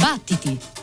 Battiti!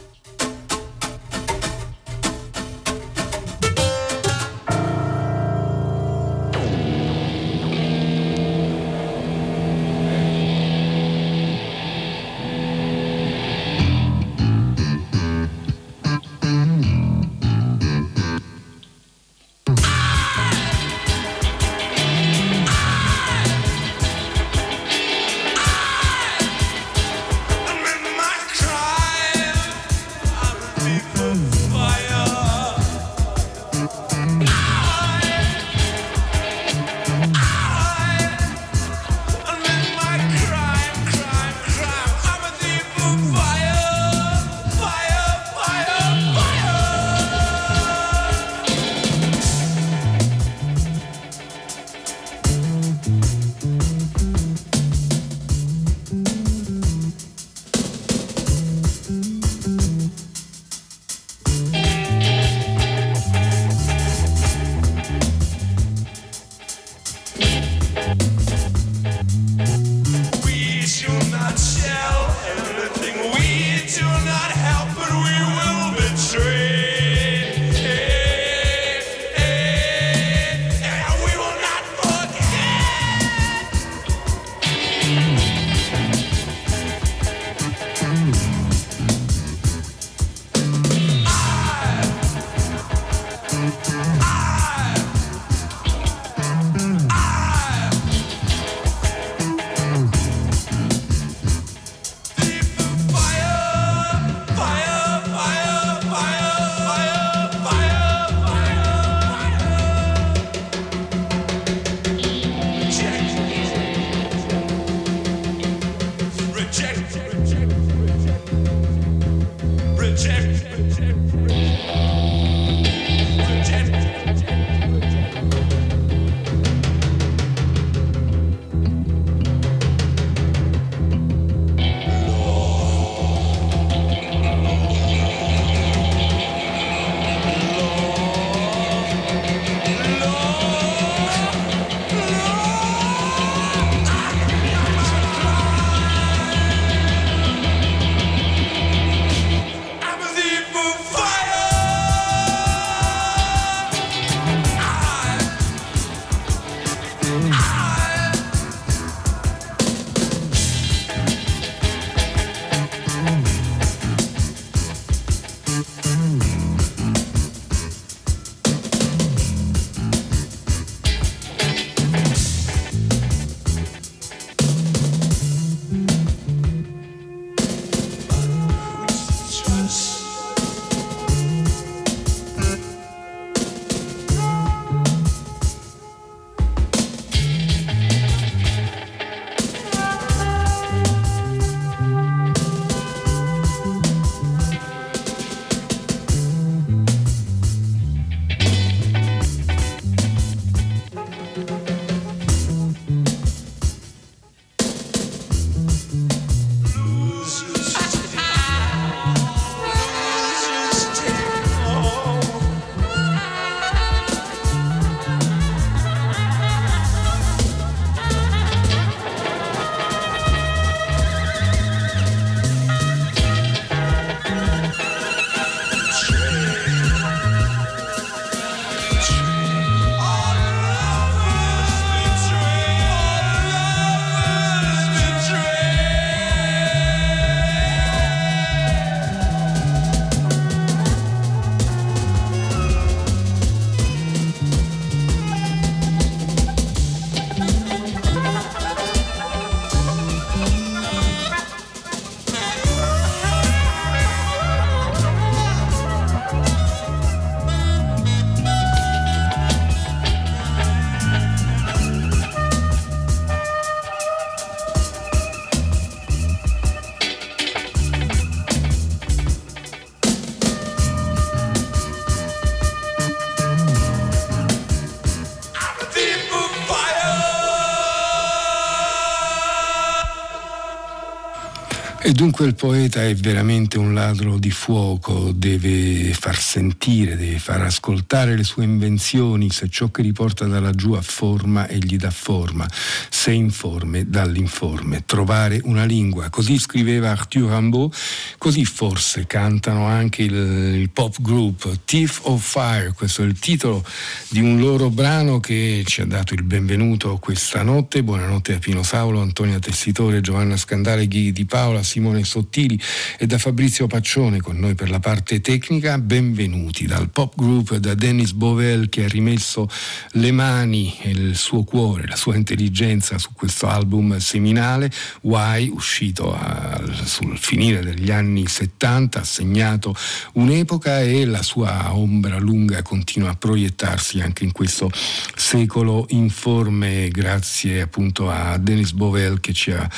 Dunque il poeta è veramente un ladro di fuoco, deve far sentire, deve far ascoltare le sue invenzioni, se ciò che riporta da laggiù ha forma e gli dà forma, se informe dall'informe, trovare una lingua. Così scriveva Arthur Rimbaud, così forse cantano anche il, il pop group Thief of Fire, questo è il titolo di un loro brano che ci ha dato il benvenuto questa notte. Buonanotte a Pino Saulo, Antonia Tessitore, Giovanna Scandale, Ghidi Di Paola, Simone Sottili e da Fabrizio Paccione con noi per la parte tecnica. Benvenuti dal pop group da Dennis Bovel che ha rimesso le mani e il suo cuore, la sua intelligenza su questo album seminale Why, uscito a, sul finire degli anni 70, ha segnato un'epoca e la sua ombra lunga continua a proiettarsi anche in questo secolo informe grazie appunto a Dennis Bovel che ci ha,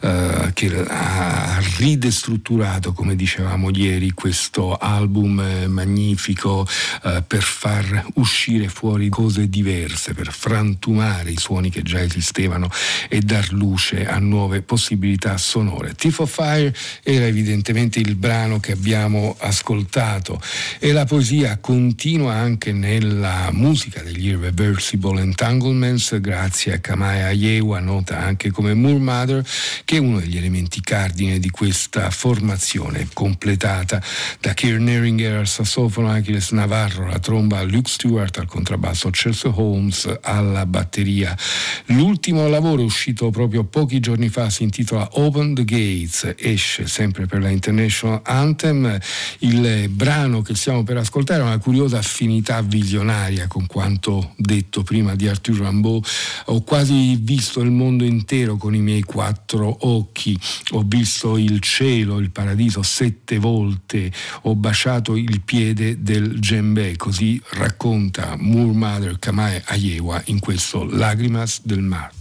uh, che ha ridestrutturato, come dicevamo ieri, questo album eh, magnifico eh, per far uscire fuori cose diverse, per frantumare i suoni che già esistevano e dar luce a nuove possibilità sonore. Thief of Fire era evidentemente il brano che abbiamo ascoltato e la poesia continua anche nella musica degli Irreversible Entanglements grazie a Kamaya Ayewa, nota anche come Moor Mother, che è uno degli elementi cardine di questa formazione completata da Kieran Eringer al sassofono, Achilles Navarro alla tromba, Luke Stewart al contrabbasso, Chelsea Holmes alla batteria. L'ultimo lavoro uscito proprio pochi giorni fa si intitola Open the Gates, esce sempre per la International Anthem. Il brano che stiamo per ascoltare ha una curiosa affinità visionaria con quanto detto prima di Arthur Rimbaud. Ho quasi visto il mondo intero con i miei quattro occhi, ho visto il cielo, il paradiso sette volte, ho baciato il piede del Djembe, così racconta Moor Mother Kamae Ayewa in questo Lagrimas del Mar.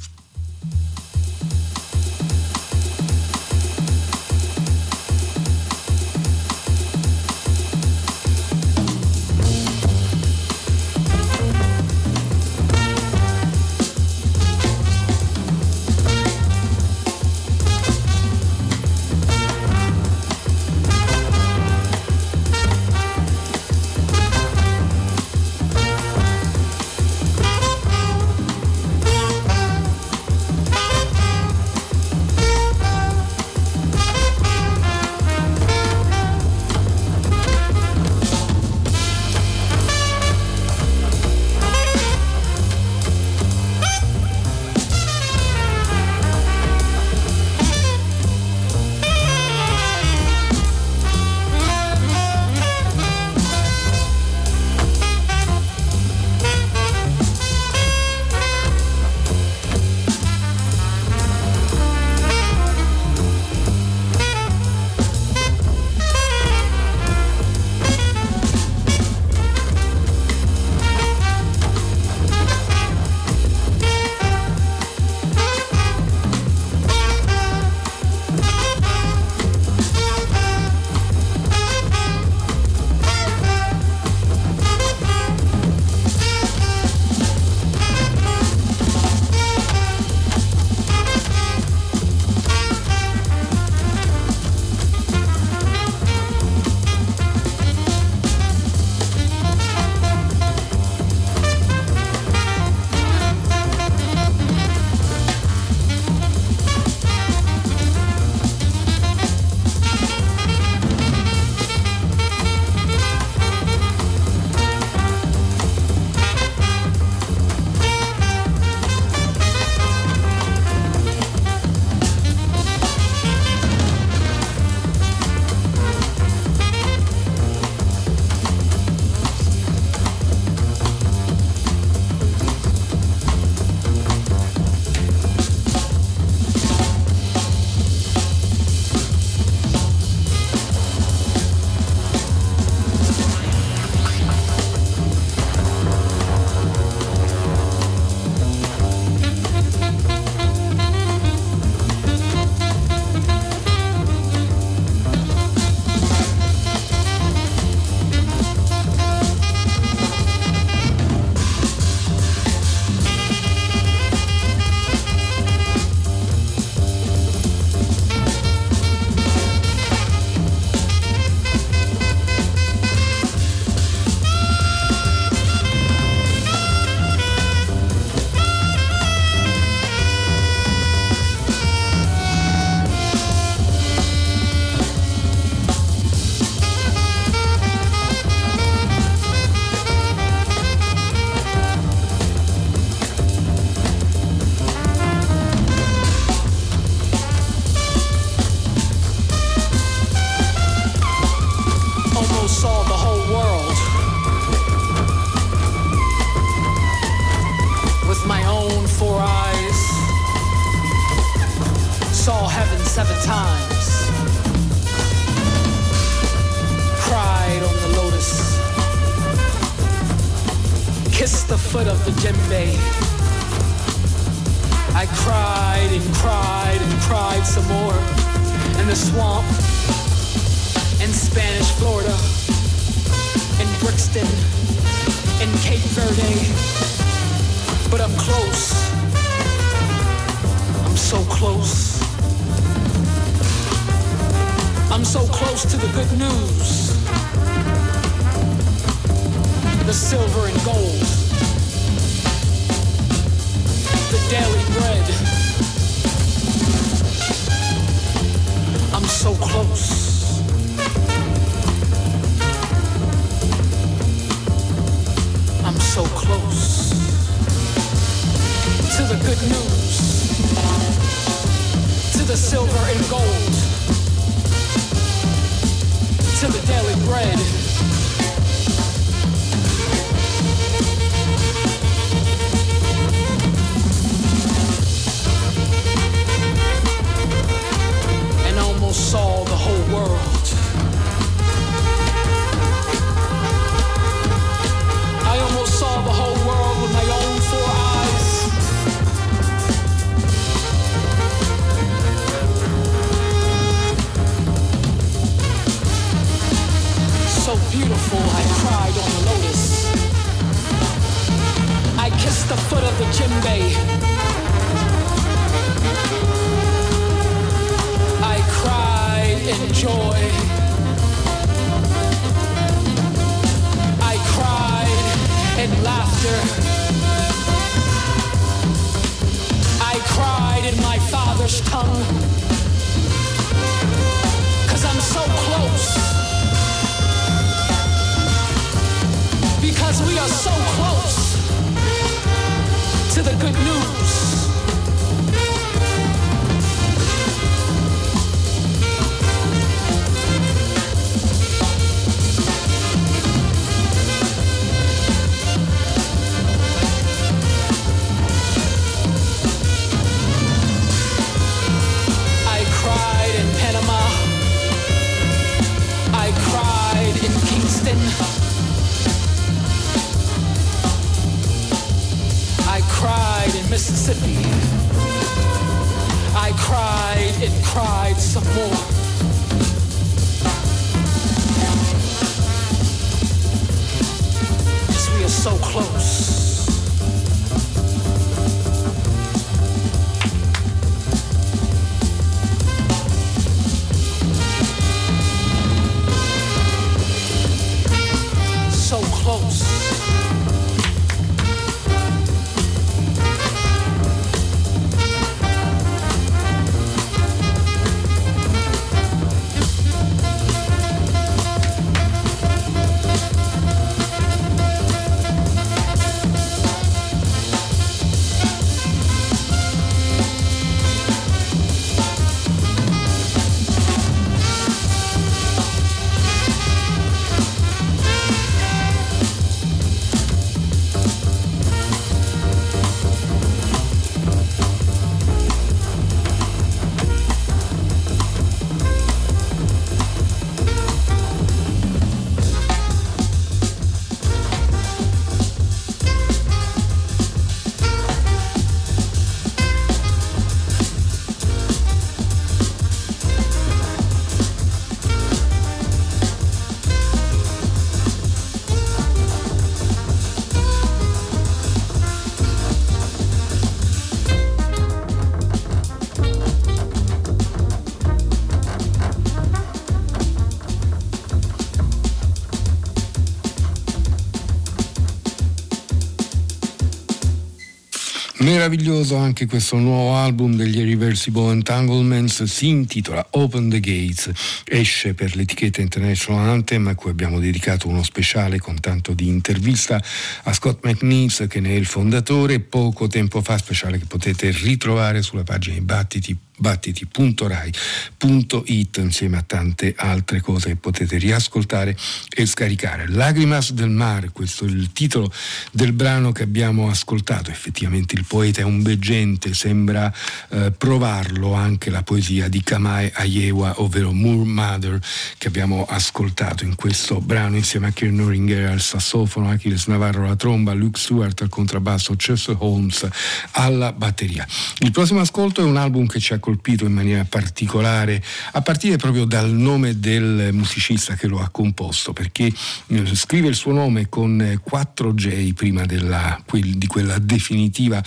meraviglioso anche questo nuovo album degli Irreversible Entanglements, si intitola Open the Gates, esce per l'etichetta International Anthem a cui abbiamo dedicato uno speciale con tanto di intervista a Scott McNeese che ne è il fondatore poco tempo fa, speciale che potete ritrovare sulla pagina Battiti battiti.rai.it insieme a tante altre cose che potete riascoltare e scaricare. Lagrimas del mare, questo è il titolo del brano che abbiamo ascoltato. Effettivamente il poeta è un veggente, sembra eh, provarlo anche la poesia di Kamae Ayewa, ovvero Moor Mother, che abbiamo ascoltato in questo brano insieme a Kieran Noringer al sassofono, Achilles Navarro alla tromba, Luke Stewart al contrabbasso, Chester Holmes alla batteria. Il prossimo ascolto è un album che ci ha colpito in maniera particolare, a partire proprio dal nome del musicista che lo ha composto, perché eh, scrive il suo nome con 4 J prima della, di quella definitiva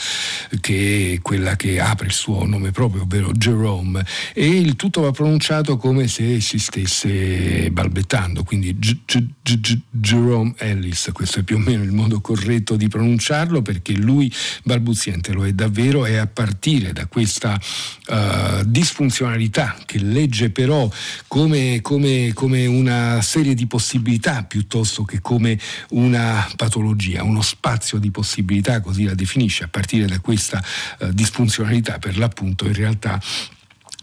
che è quella che apre il suo nome proprio, ovvero Jerome, e il tutto va pronunciato come se si stesse balbettando, quindi Jerome Ellis, questo è più o meno il modo corretto di pronunciarlo perché lui balbuziente lo è davvero e a partire da questa uh, disfunzionalità che legge però come, come, come una serie di possibilità piuttosto che come una patologia, uno spazio di possibilità, così la definisce, a partire da questa uh, disfunzionalità per l'appunto in realtà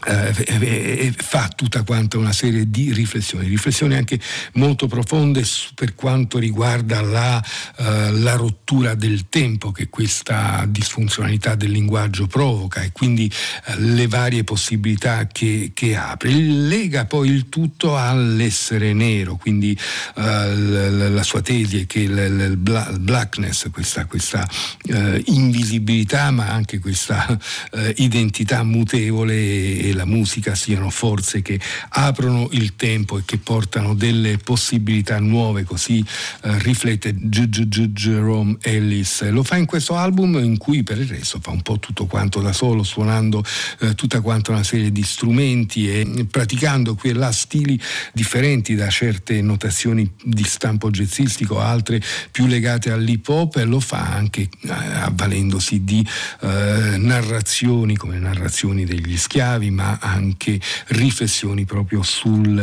eh, fa tutta quanta una serie di riflessioni, riflessioni anche molto profonde per quanto riguarda la, eh, la, rottura del tempo che questa disfunzionalità del linguaggio provoca e quindi eh, le varie possibilità che, che, apre. Lega poi il tutto all'essere nero, quindi eh, la, la, sua tesi è che il, il blackness, questa, questa eh, invisibilità ma anche questa eh, identità mutevole e la musica siano forze che aprono il tempo e che portano delle possibilità nuove, così eh, riflette Jerome Ellis. Lo fa in questo album in cui per il resto fa un po' tutto quanto da solo, suonando eh, tutta quanta una serie di strumenti e praticando qui e là stili differenti da certe notazioni di stampo jazzistico, altre più legate all'hip hop e lo fa anche eh, avvalendosi di eh, narrazioni come narrazioni degli schiavi, ma anche riflessioni proprio sul,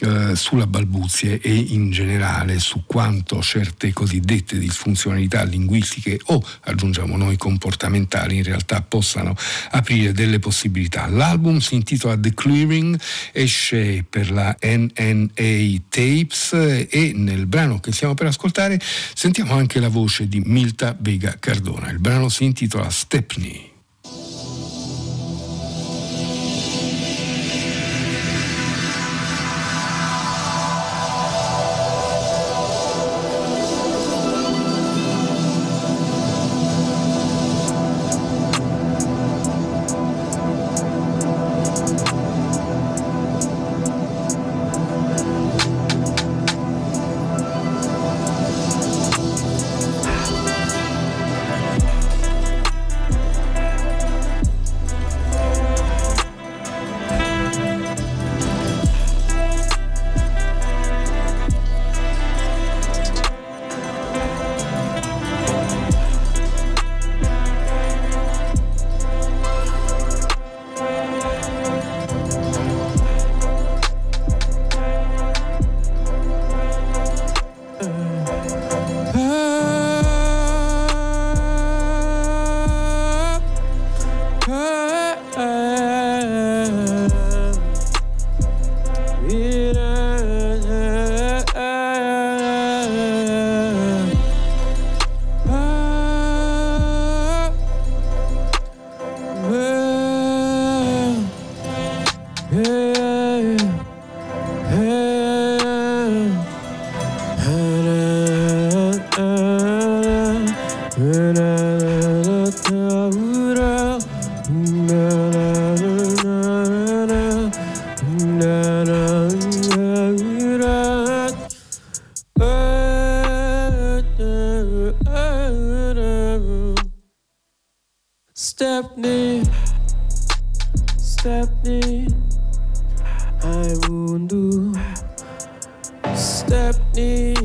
eh, sulla balbuzie e in generale su quanto certe cosiddette disfunzionalità linguistiche o aggiungiamo noi comportamentali in realtà possano aprire delle possibilità. L'album si intitola The Clearing, esce per la NNA Tapes e nel brano che stiamo per ascoltare sentiamo anche la voce di Milta Vega Cardona. Il brano si intitola Stepney. Stepney, Stepney, I won't do. Stepney.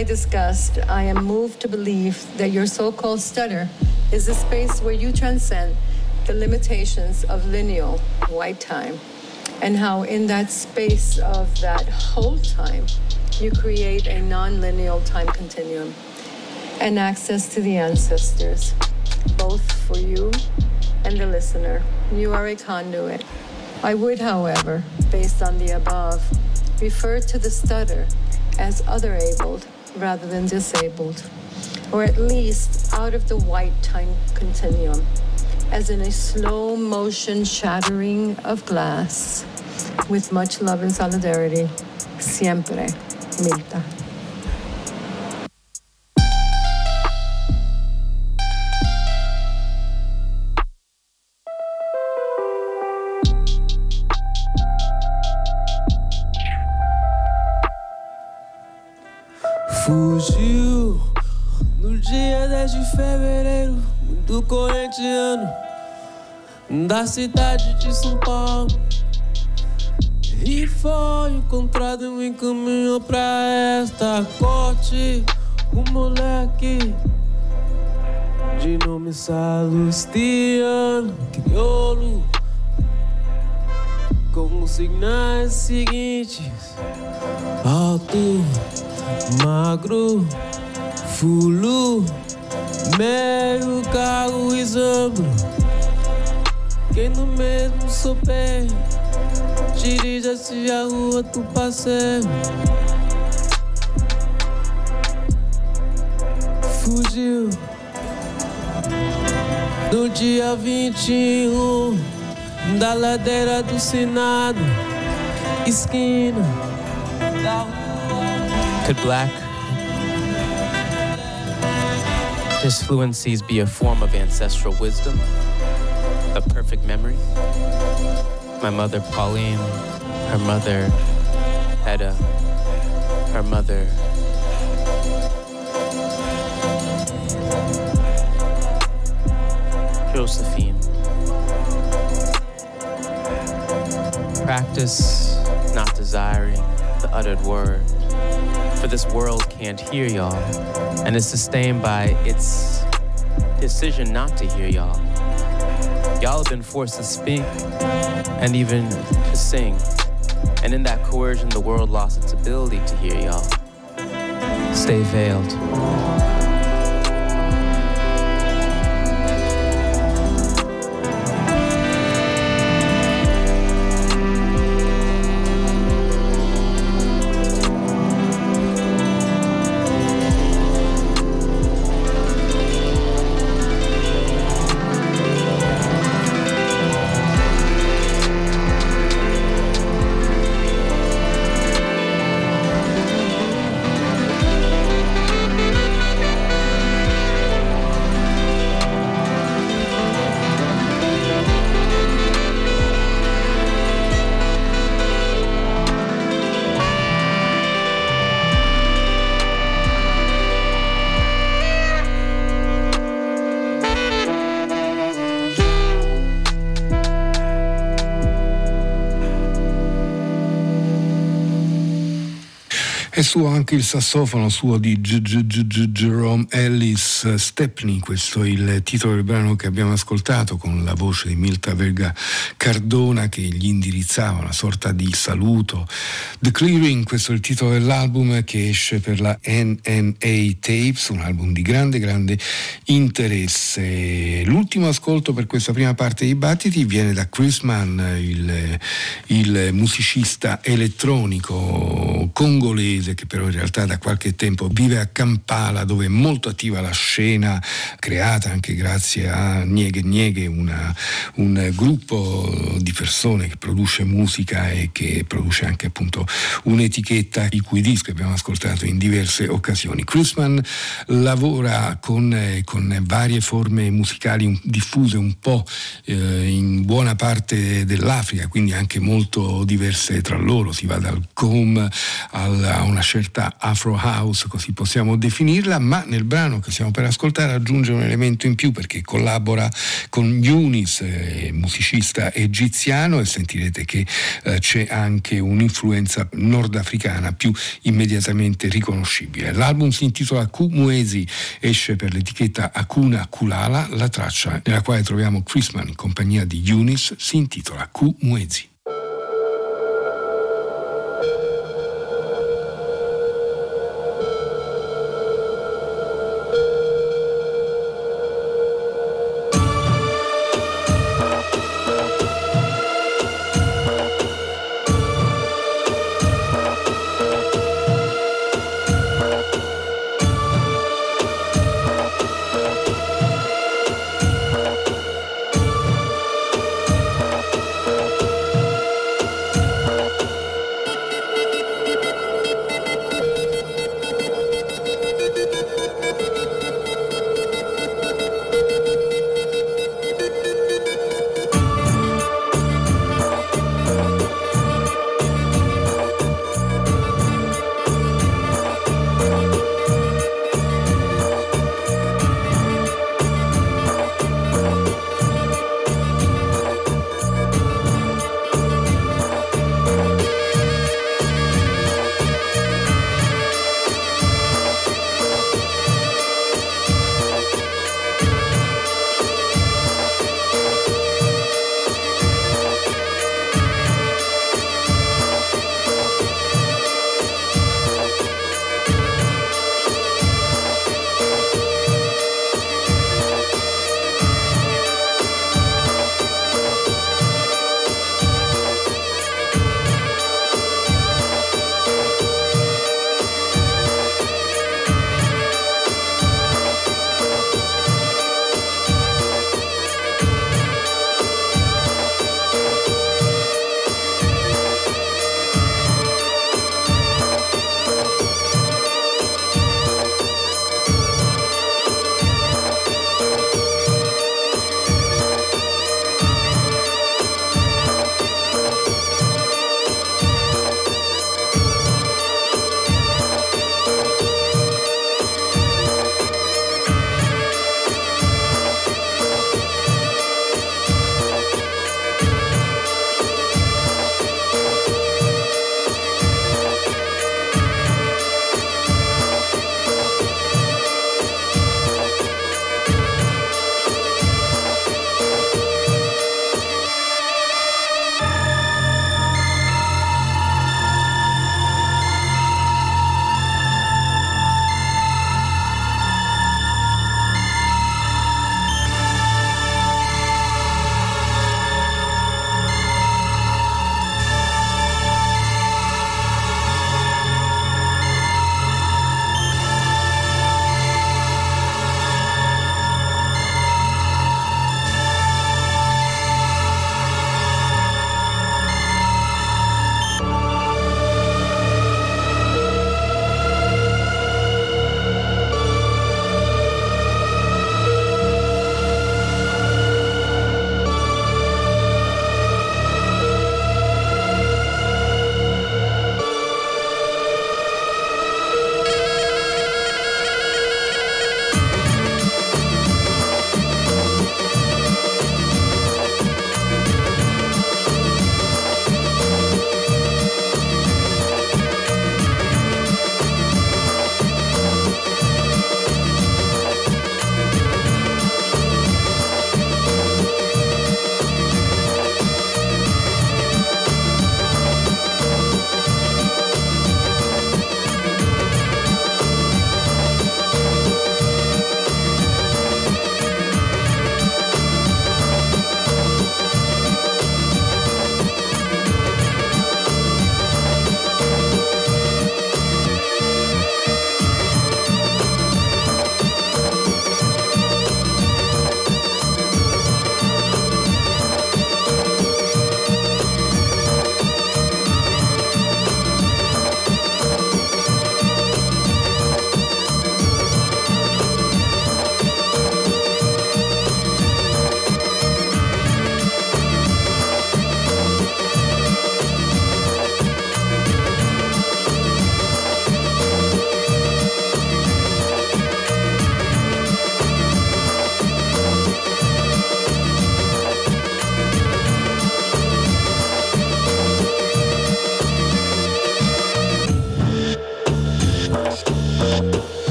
I discussed, I am moved to believe that your so called stutter is a space where you transcend the limitations of lineal white time, and how in that space of that whole time, you create a non lineal time continuum and access to the ancestors, both for you and the listener. You are a conduit. I would, however, based on the above, refer to the stutter as other abled rather than disabled, or at least out of the white time continuum, as in a slow motion shattering of glass. With much love and solidarity, siempre, Milta. Da cidade de São Paulo. E foi encontrado em caminho pra esta corte. Um moleque de nome Salustiano, crioulo, com os sinais seguintes: alto, magro, fulo, meio carro e zambro. Quem no mesmo sopé dirija-se a rua do passeio. Fugiu no dia 21 da ladeira do Senado, esquina da rua. Could black disfluencies be a form of ancestral wisdom? A perfect memory? My mother, Pauline, her mother, Hedda, her mother. Josephine. Practice not desiring the uttered word for this world can't hear y'all and is sustained by its decision not to hear y'all. Y'all have been forced to speak and even to sing. And in that coercion, the world lost its ability to hear y'all. Stay veiled. Suo anche il sassofono suo di Jerome Ellis Stepney, questo è il titolo del brano che abbiamo ascoltato con la voce di Milta Verga Cardona che gli indirizzava una sorta di saluto. The Clearing, questo è il titolo dell'album che esce per la NNA Tapes, un album di grande, grande interesse. L'ultimo ascolto per questa prima parte dei battiti viene da Chris Mann, il, il musicista elettronico congolese che però in realtà da qualche tempo vive a Kampala dove è molto attiva la scena creata anche grazie a Nieghe Nieghe, una, un gruppo di persone che produce musica e che produce anche appunto un'etichetta i cui dischi abbiamo ascoltato in diverse occasioni. Chrisman lavora con, eh, con varie forme musicali diffuse un po' eh, in buona parte dell'Africa, quindi anche molto diverse tra loro, si va dal com a una certa Afro House, così possiamo definirla, ma nel brano che stiamo per ascoltare aggiunge un elemento in più perché collabora con Yunis, eh, musicista egiziano, e sentirete che eh, c'è anche un'influenza nordafricana più immediatamente riconoscibile. L'album si intitola Kumuesi, esce per l'etichetta Akuna Kulala, la traccia nella quale troviamo Chrisman in compagnia di Yunis si intitola Kumuezi.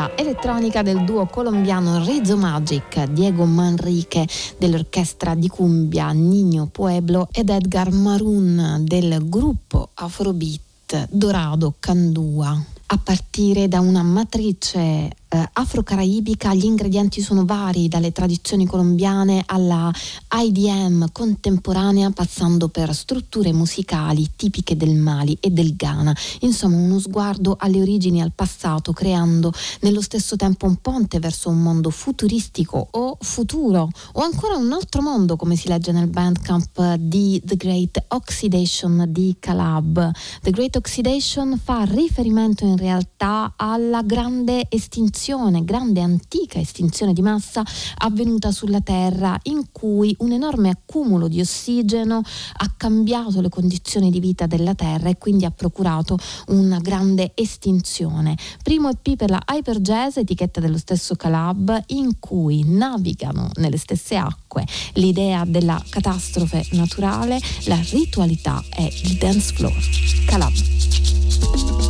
Cumbia elettronica del duo colombiano Rizzo Magic, Diego Manrique dell'orchestra di cumbia Nino Pueblo ed Edgar Marun del gruppo Afrobeat Dorado Candua. A partire da una matrice eh, afro-caraibica gli ingredienti sono vari, dalle tradizioni colombiane alla IDM contemporanea, passando per strutture musicali tipiche del Mali e del Ghana. Insomma, uno sguardo alle origini al passato, creando nello stesso tempo un ponte verso un mondo futuristico o futuro, o ancora un altro mondo, come si legge nel bandcamp di The Great Oxidation di Calab. The Great Oxidation fa riferimento in realtà alla grande estinzione estinzione, grande antica estinzione di massa avvenuta sulla Terra in cui un enorme accumulo di ossigeno ha cambiato le condizioni di vita della Terra e quindi ha procurato una grande estinzione. Primo EP per la Hyper Jazz, etichetta dello stesso Calab, in cui navigano nelle stesse acque l'idea della catastrofe naturale, la ritualità e il dance floor. Calab.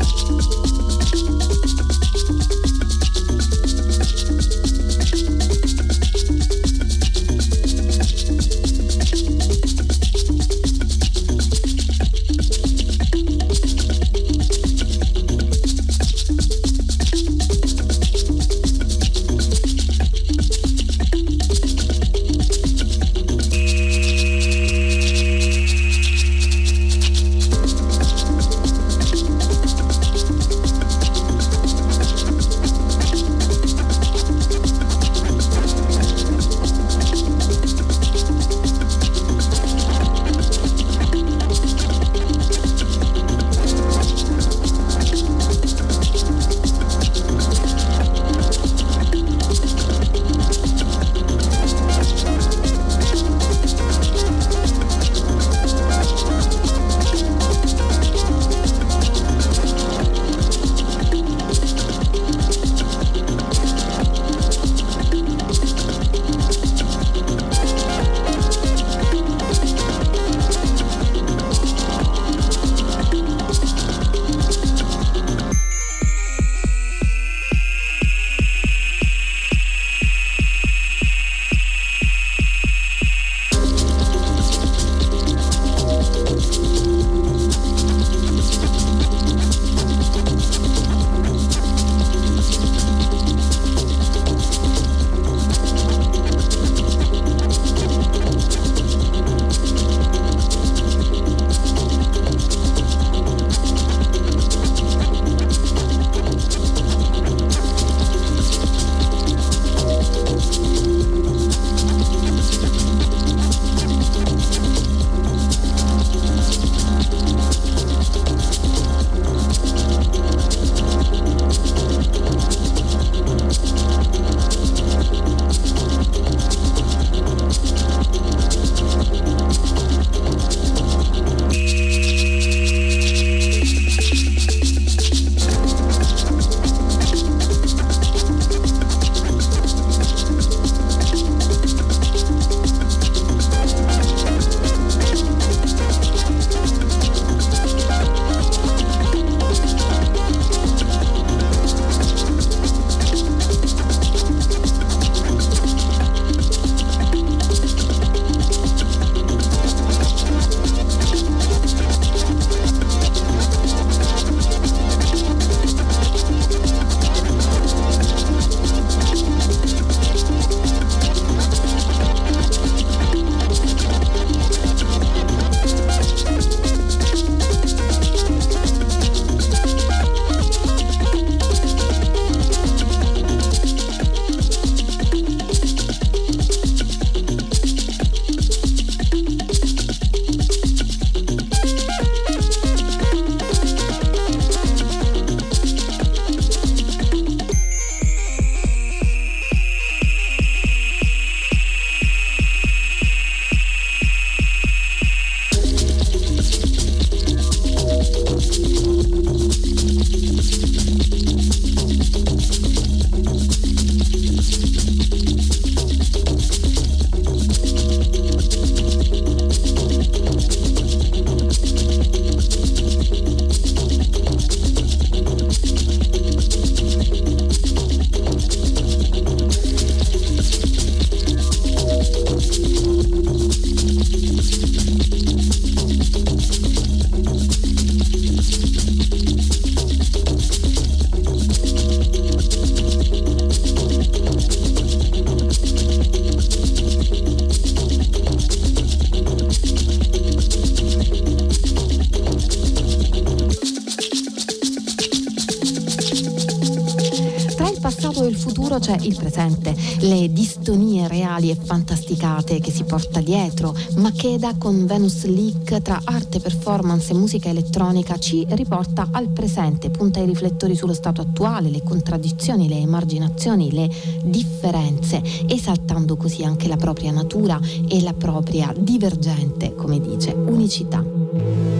C'è il presente, le distonie reali e fantasticate che si porta dietro. Makeda con Venus Leak tra arte, performance e musica elettronica ci riporta al presente, punta i riflettori sullo stato attuale, le contraddizioni, le emarginazioni, le differenze, esaltando così anche la propria natura e la propria divergente, come dice, unicità.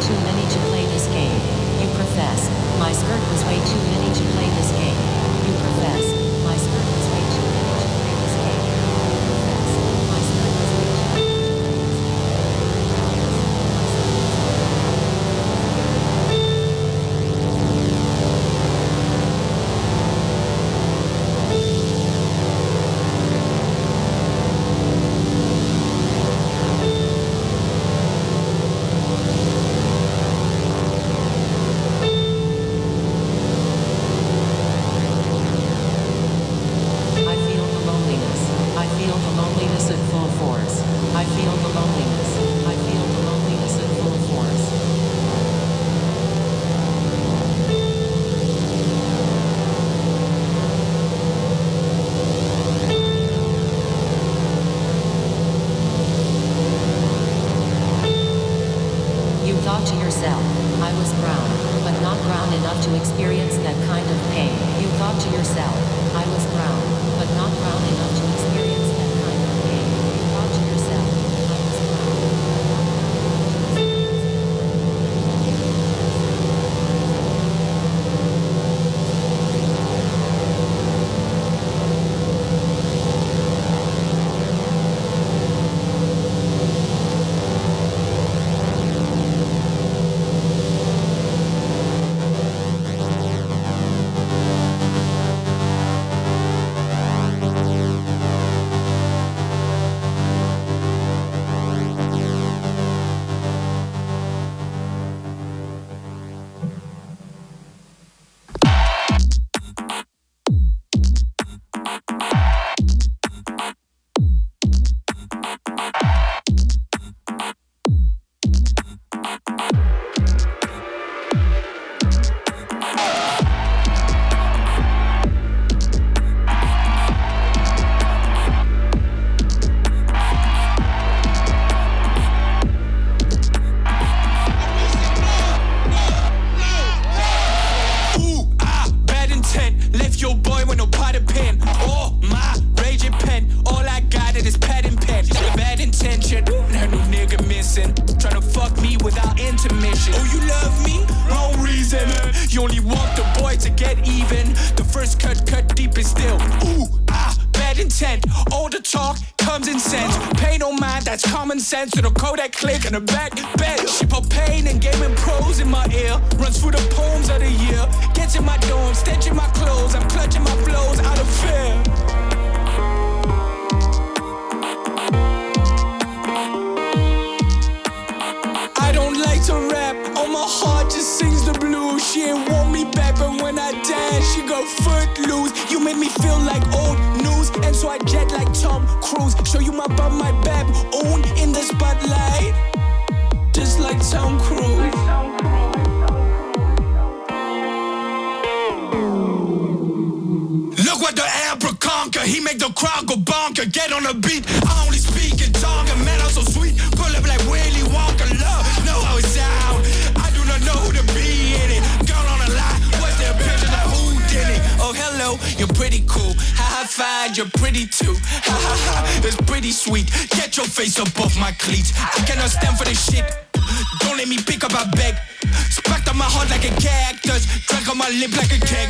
two. Common sense. To the Kodak click and the back bed. She put pain and gaming pros in my ear. Runs through the poems of the year. Gets in my dome, stenching my clothes. I'm clutching my flows out of fear. The blues. She ain't want me back, but when I dance, she go footloose. You made me feel like old news, and so I jet like Tom Cruise. Show you my bum, my bab, own in the spotlight, just like Tom Cruise. Look what the emperor conquer. He make the crowd go bonker. Get on the beat. I only speak in tongue. Man, I'm so sweet. Pretty cool. Ha ha, fine, you're pretty too. Ha ha ha, it's pretty sweet. Get your face off my cleats. I cannot stand for this shit. Don't let me pick up, I beg. Sparked on my heart like a cactus. Drink on my lip like a keg.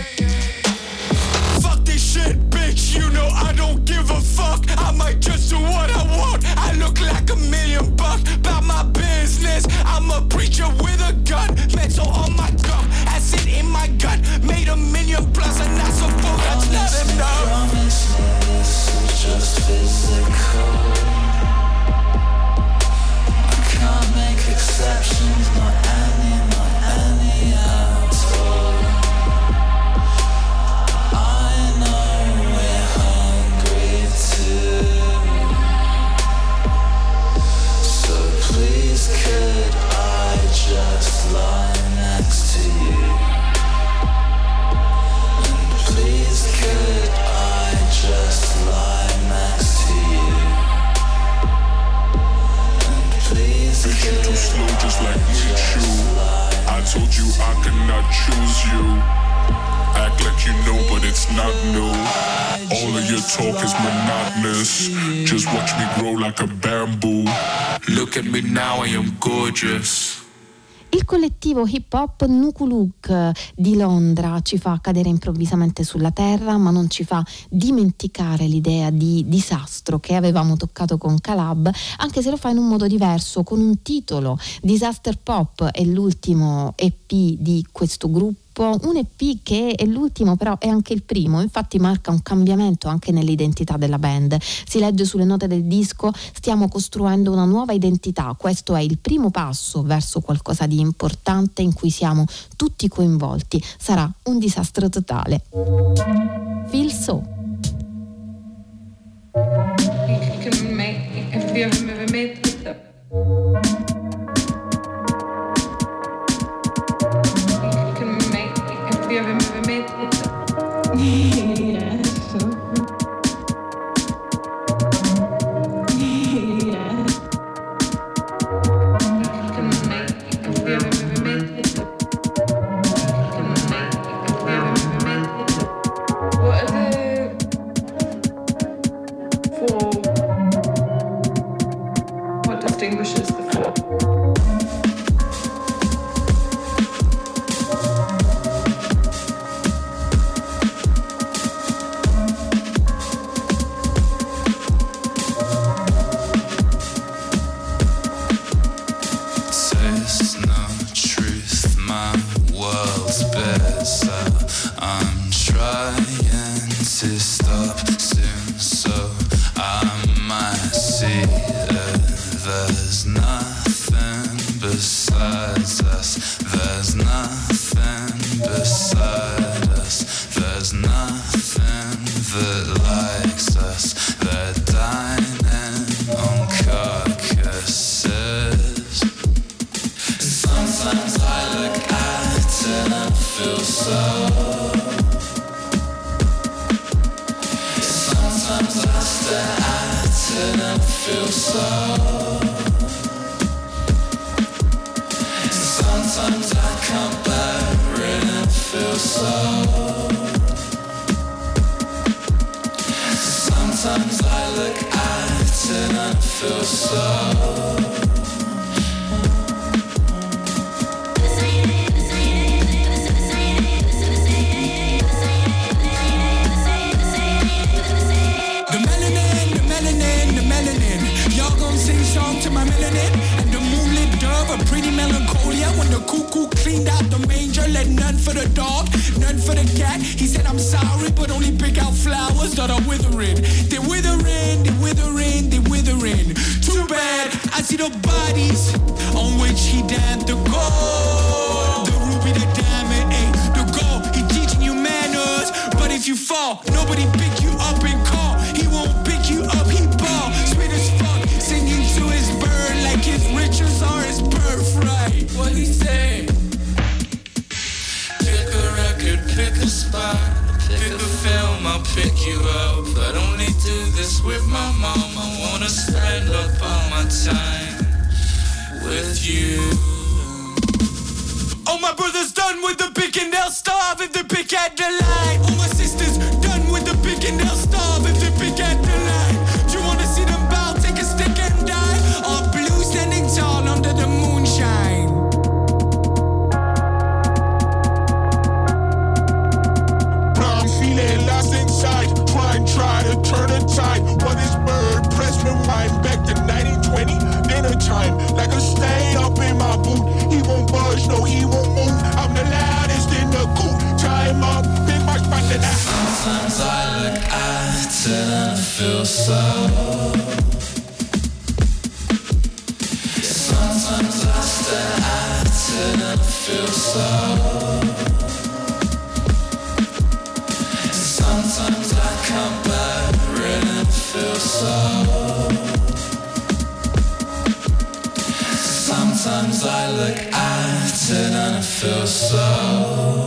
Fuck this shit, bitch. You know I don't give a fuck. I might just do what I want. I look like a million bucks. About my business. I'm a preacher with a gun. Metal on my gum. Acid in my gut. Made a million plus and not enough. Exceptions, not I cannot choose you. Act like you know, but it's not new. All of your talk is monotonous. Just watch me grow like a bamboo. Look at me now, I am gorgeous. Il collettivo hip hop Nukuluk di Londra ci fa cadere improvvisamente sulla terra, ma non ci fa dimenticare l'idea di disastro che avevamo toccato con Calab, anche se lo fa in un modo diverso, con un titolo. Disaster Pop è l'ultimo EP di questo gruppo un EP che è l'ultimo però è anche il primo, infatti marca un cambiamento anche nell'identità della band. Si legge sulle note del disco, stiamo costruendo una nuova identità, questo è il primo passo verso qualcosa di importante in cui siamo tutti coinvolti, sarà un disastro totale. Feel so. You can make, if you film, I'll pick you up. I don't need to do this with my mom. I wanna spend up all my time with you. Oh, my brother's done with the pick and they'll starve if they pick at the line. time. What is bird? Press rewind back to 1920. Dinner time. Like a up in my boot. He won't budge, no, he won't move. I'm the loudest in the. Time up. Big to that. Sometimes I look at it and feel so. Sometimes I stare at it and feel so. and I feel so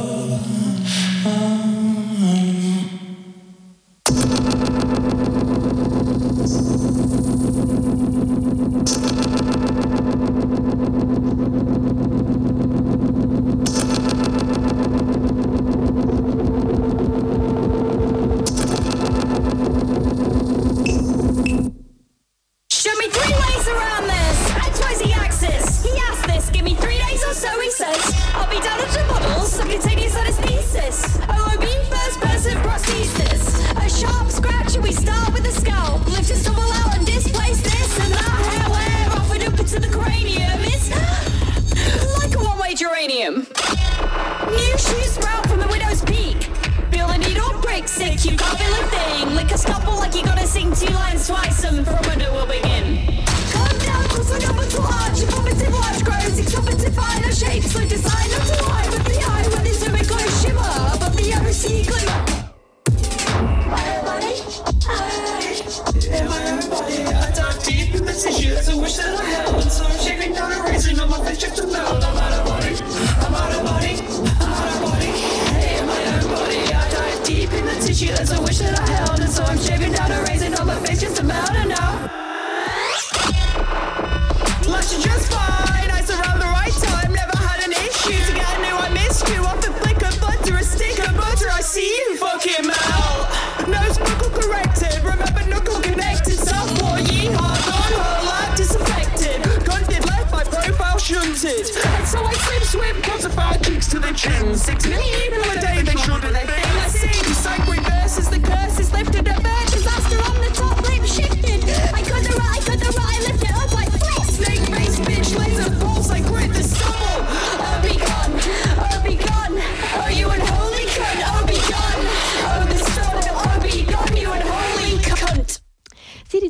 to the gym. Six million people a day they shouldn't be.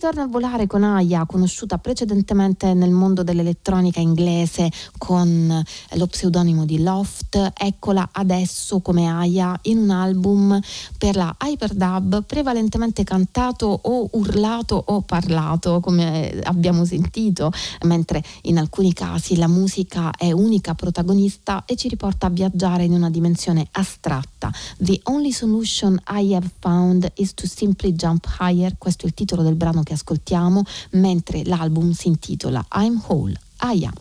torna a volare con Aya, conosciuta precedentemente nel mondo dell'elettronica inglese con eh, lo pseudonimo di Loft, eccola adesso come Aya in un album per la Hyperdub prevalentemente cantato o urlato o parlato, come abbiamo sentito, mentre in alcuni casi la musica è unica protagonista e ci riporta a viaggiare in una dimensione astratta fatta. The only solution I have found is to simply jump higher, questo è il titolo del brano che ascoltiamo, mentre l'album si intitola I'm Whole, I Am.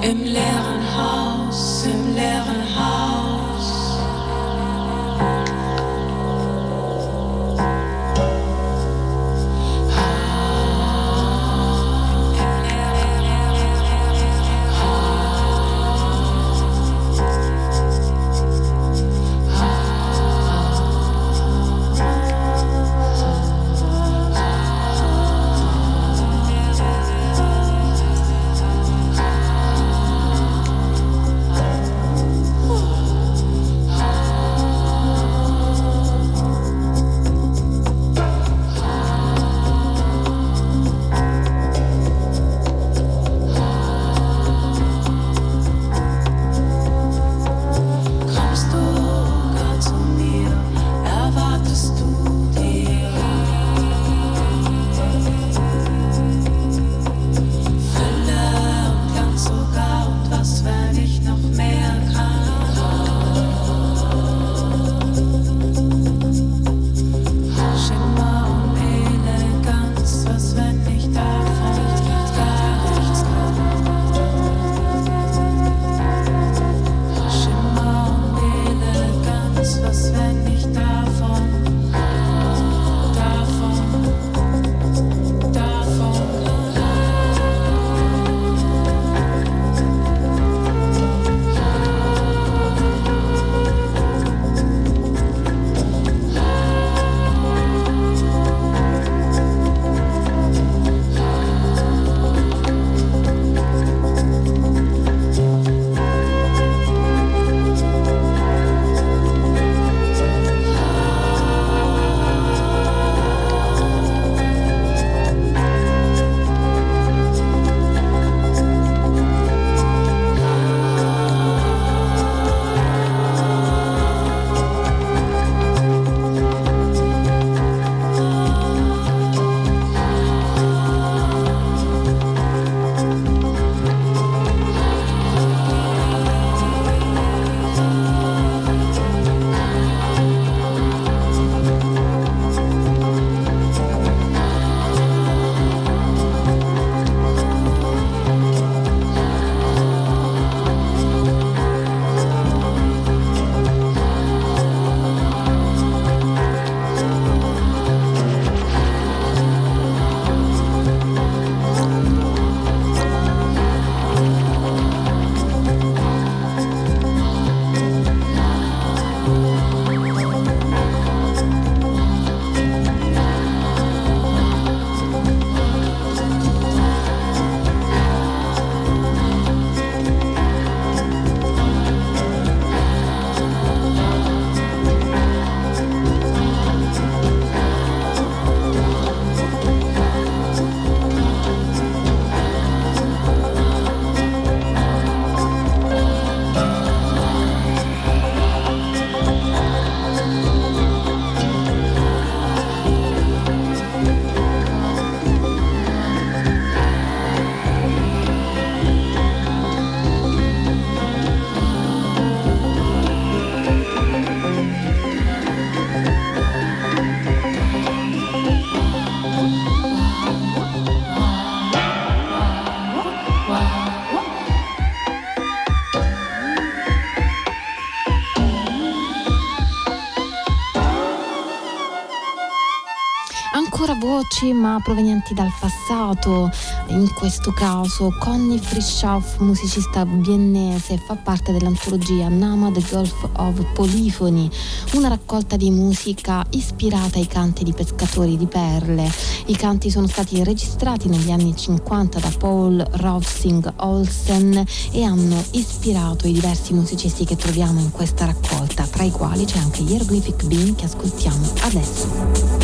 Im leeren Haus, im leeren Haus. Voci ma provenienti dal passato, in questo caso Connie Frischoff, musicista viennese, fa parte dell'antologia Nama The Gulf of Polyphony, una raccolta di musica ispirata ai canti di pescatori di perle. I canti sono stati registrati negli anni 50 da Paul Rovsing Olsen e hanno ispirato i diversi musicisti che troviamo in questa raccolta, tra i quali c'è anche Hieroglyphic Bean che ascoltiamo adesso.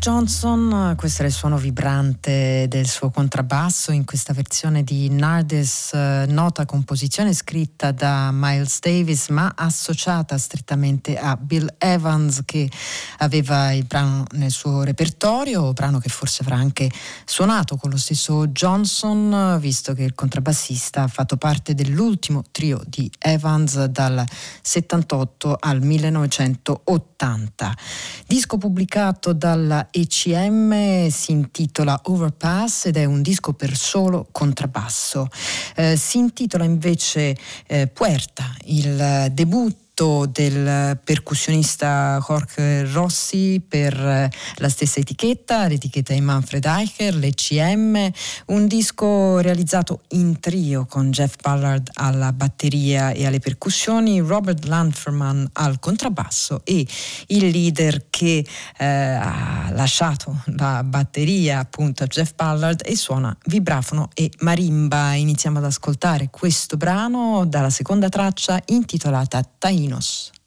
Johnson, questo è il suono vibrante del suo contrabbasso in questa versione di Nardis, eh, nota composizione scritta da Miles Davis ma associata strettamente a Bill Evans che aveva il brano nel suo repertorio, brano che forse avrà anche suonato con lo stesso Johnson, visto che il contrabbassista ha fatto parte dell'ultimo trio di Evans dal 78 al 1980. Disco pubblicato dal dalla ECM si intitola Overpass ed è un disco per solo contrabbasso. Eh, si intitola invece eh, Puerta, il debutto prodotto del percussionista Jorge Rossi per eh, la stessa etichetta, l'etichetta di Manfred Eicher, l'ECM, un disco realizzato in trio con Jeff Ballard alla batteria e alle percussioni, Robert Landferman al contrabbasso e il leader che eh, ha lasciato la batteria appunto a Jeff Ballard e suona vibrafono e marimba. Iniziamo ad ascoltare questo brano dalla seconda traccia intitolata Taino latinos.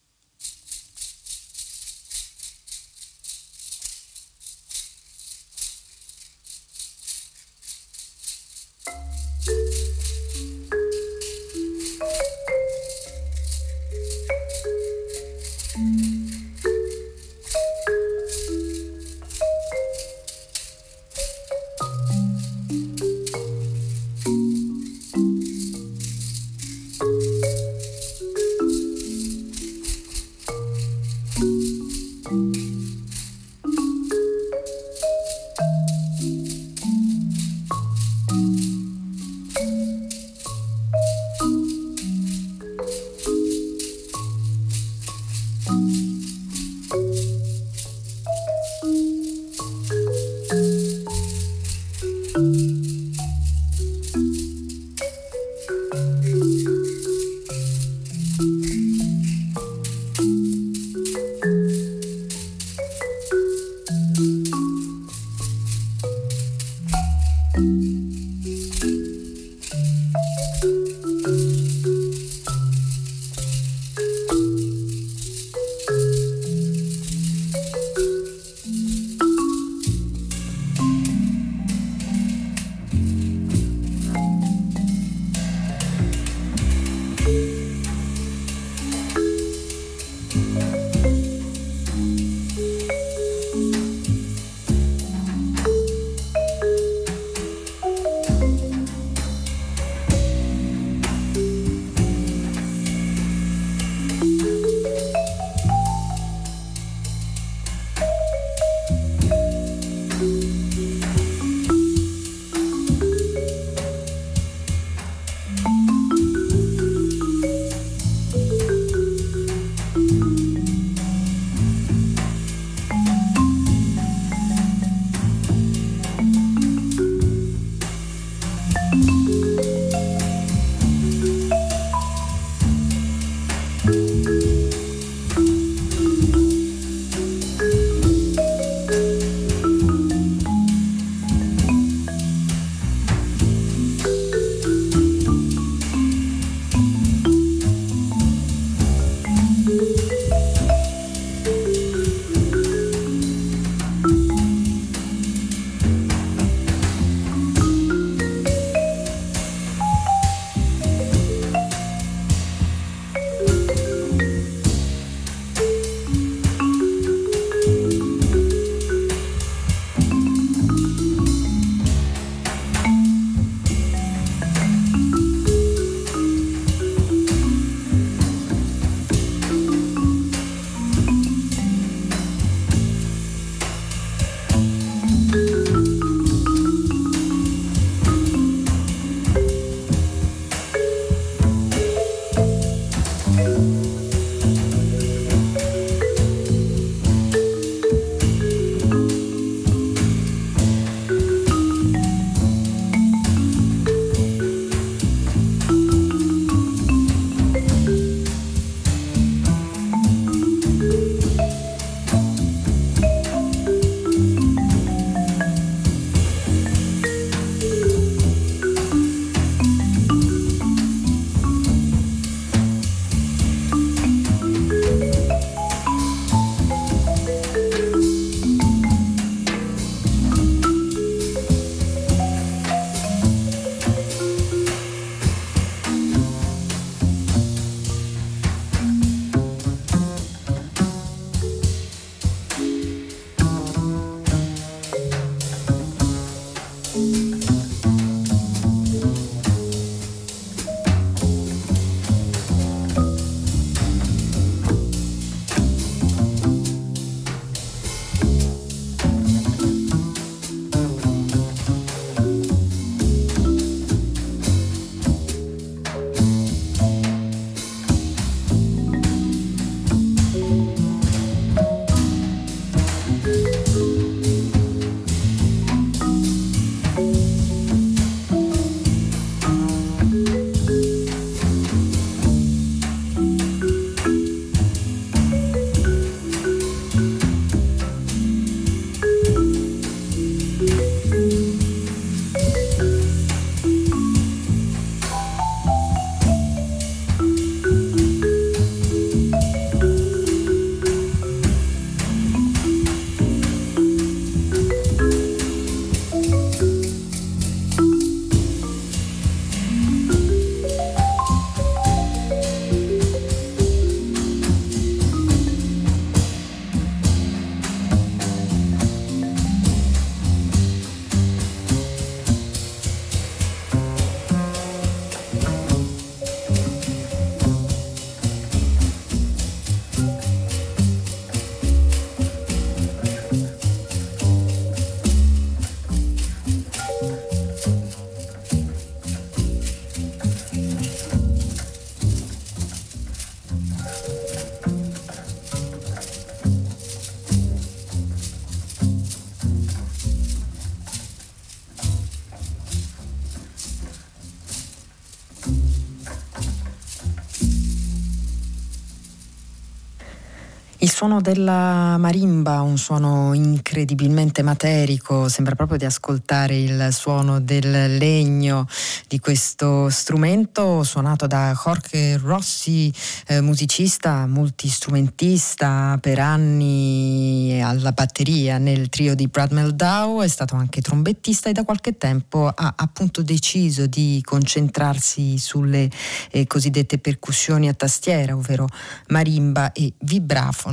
Venus. suono della marimba, un suono incredibilmente materico, sembra proprio di ascoltare il suono del legno di questo strumento suonato da Jorge Rossi, eh, musicista, multistrumentista per anni alla batteria nel trio di Brad Meldau, è stato anche trombettista e da qualche tempo ha appunto deciso di concentrarsi sulle eh, cosiddette percussioni a tastiera, ovvero marimba e vibrafono.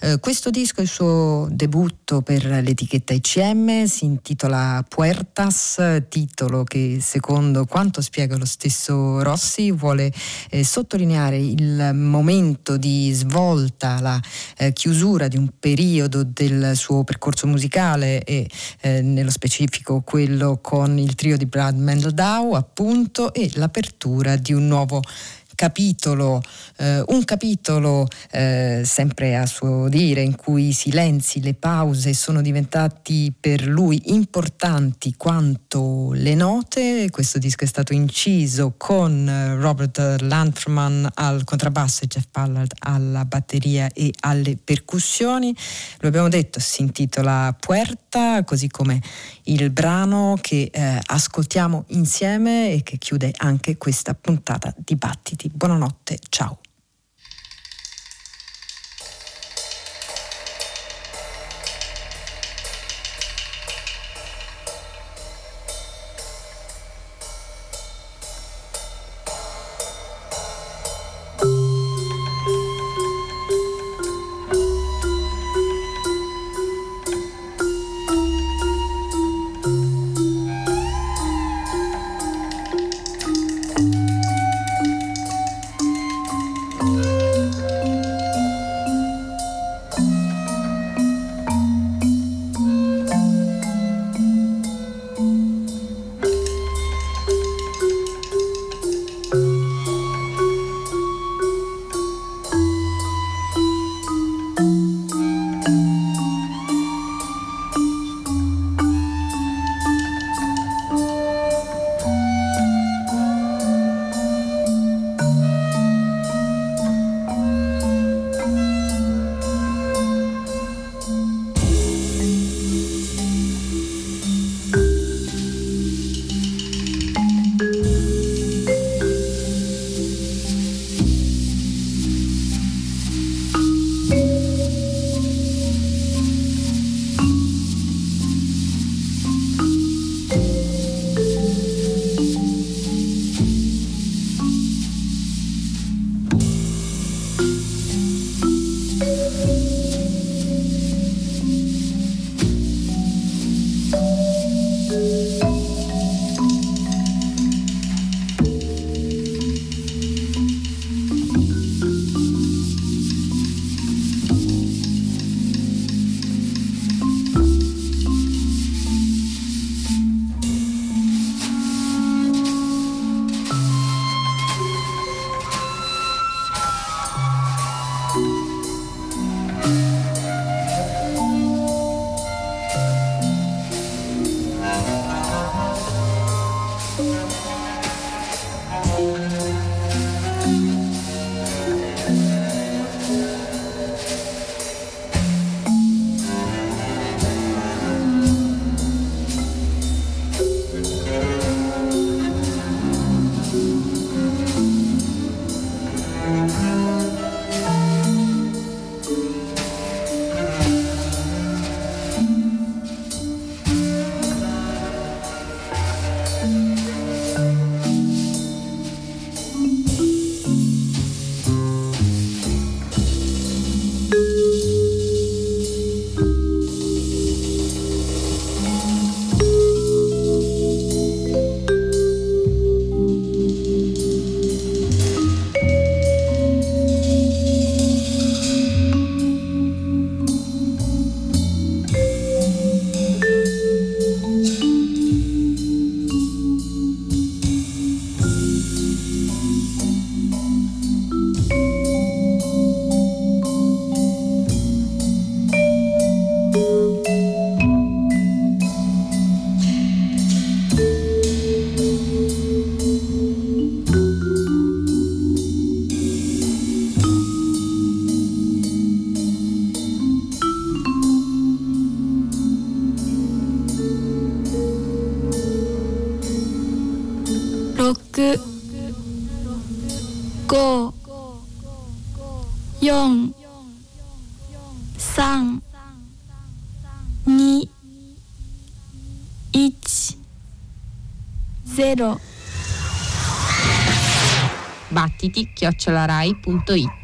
Eh, questo disco è il suo debutto per l'etichetta ICM, si intitola Puertas, titolo che secondo quanto spiega lo stesso Rossi vuole eh, sottolineare il momento di svolta, la eh, chiusura di un periodo del suo percorso musicale e eh, nello specifico quello con il trio di Brad Meldau appunto e l'apertura di un nuovo capitolo, eh, un capitolo eh, sempre a suo dire in cui i silenzi, le pause sono diventati per lui importanti quanto le note. Questo disco è stato inciso con Robert Landfman al contrabbasso e Jeff Ballard alla batteria e alle percussioni. Lo abbiamo detto, si intitola Puerta, così come il brano che eh, ascoltiamo insieme e che chiude anche questa puntata di Battiti buonanotte, ciao. chiocciolarai.it